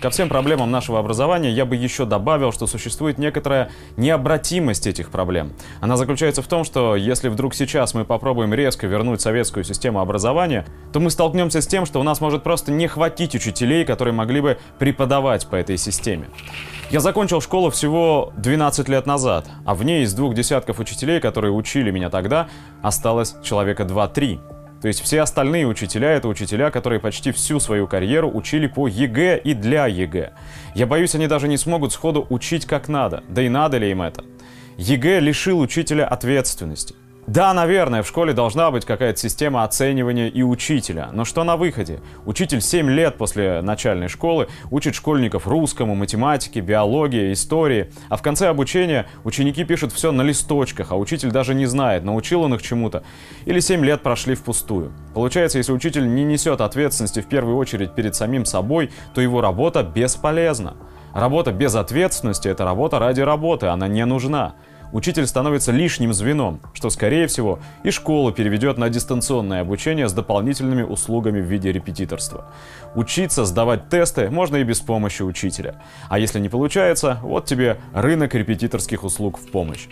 ко всем проблемам нашего образования я бы еще добавил, что существует некоторая необратимость этих проблем. Она заключается в том, что если вдруг сейчас мы попробуем резко вернуть советскую систему образования, то мы столкнемся с тем, что у нас может просто не хватить учителей, которые могли бы преподавать по этой системе. Я закончил школу всего 12 лет назад, а в ней из двух десятков учителей, которые учили меня тогда, осталось человека 2-3. То есть все остальные учителя — это учителя, которые почти всю свою карьеру учили по ЕГЭ и для ЕГЭ. Я боюсь, они даже не смогут сходу учить как надо. Да и надо ли им это? ЕГЭ лишил учителя ответственности. Да, наверное, в школе должна быть какая-то система оценивания и учителя. Но что на выходе? Учитель 7 лет после начальной школы учит школьников русскому, математике, биологии, истории. А в конце обучения ученики пишут все на листочках, а учитель даже не знает, научил он их чему-то. Или 7 лет прошли впустую. Получается, если учитель не несет ответственности в первую очередь перед самим собой, то его работа бесполезна. Работа без ответственности – это работа ради работы, она не нужна учитель становится лишним звеном, что, скорее всего, и школа переведет на дистанционное обучение с дополнительными услугами в виде репетиторства. Учиться, сдавать тесты можно и без помощи учителя. А если не получается, вот тебе рынок репетиторских услуг в помощь.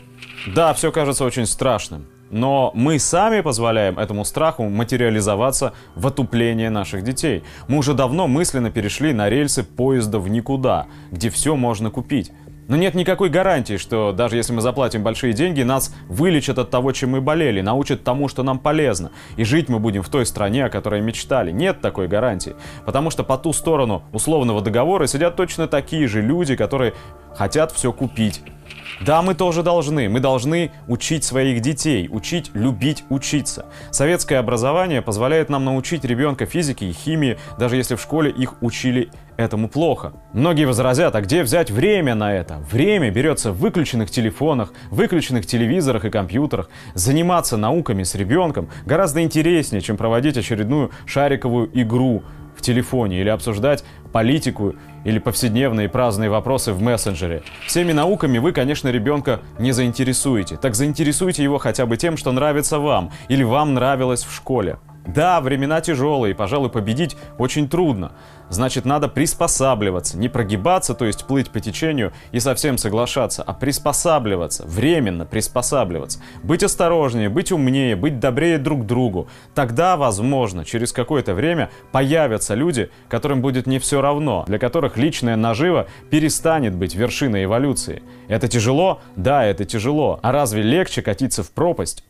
Да, все кажется очень страшным, но мы сами позволяем этому страху материализоваться в отупление наших детей. Мы уже давно мысленно перешли на рельсы поезда в никуда, где все можно купить. Но нет никакой гарантии, что даже если мы заплатим большие деньги, нас вылечат от того, чем мы болели, научат тому, что нам полезно, и жить мы будем в той стране, о которой мечтали. Нет такой гарантии, потому что по ту сторону условного договора сидят точно такие же люди, которые хотят все купить, да, мы тоже должны. Мы должны учить своих детей, учить любить учиться. Советское образование позволяет нам научить ребенка физике и химии, даже если в школе их учили этому плохо. Многие возразят, а где взять время на это? Время берется в выключенных телефонах, выключенных телевизорах и компьютерах. Заниматься науками с ребенком гораздо интереснее, чем проводить очередную шариковую игру в телефоне или обсуждать политику или повседневные праздные вопросы в мессенджере. Всеми науками вы, конечно, ребенка не заинтересуете. Так заинтересуйте его хотя бы тем, что нравится вам или вам нравилось в школе. Да, времена тяжелые, и, пожалуй, победить очень трудно. Значит, надо приспосабливаться, не прогибаться, то есть плыть по течению и совсем соглашаться, а приспосабливаться, временно приспосабливаться. Быть осторожнее, быть умнее, быть добрее друг другу. Тогда, возможно, через какое-то время появятся люди, которым будет не все равно, для которых личная нажива перестанет быть вершиной эволюции. Это тяжело? Да, это тяжело. А разве легче катиться в пропасть?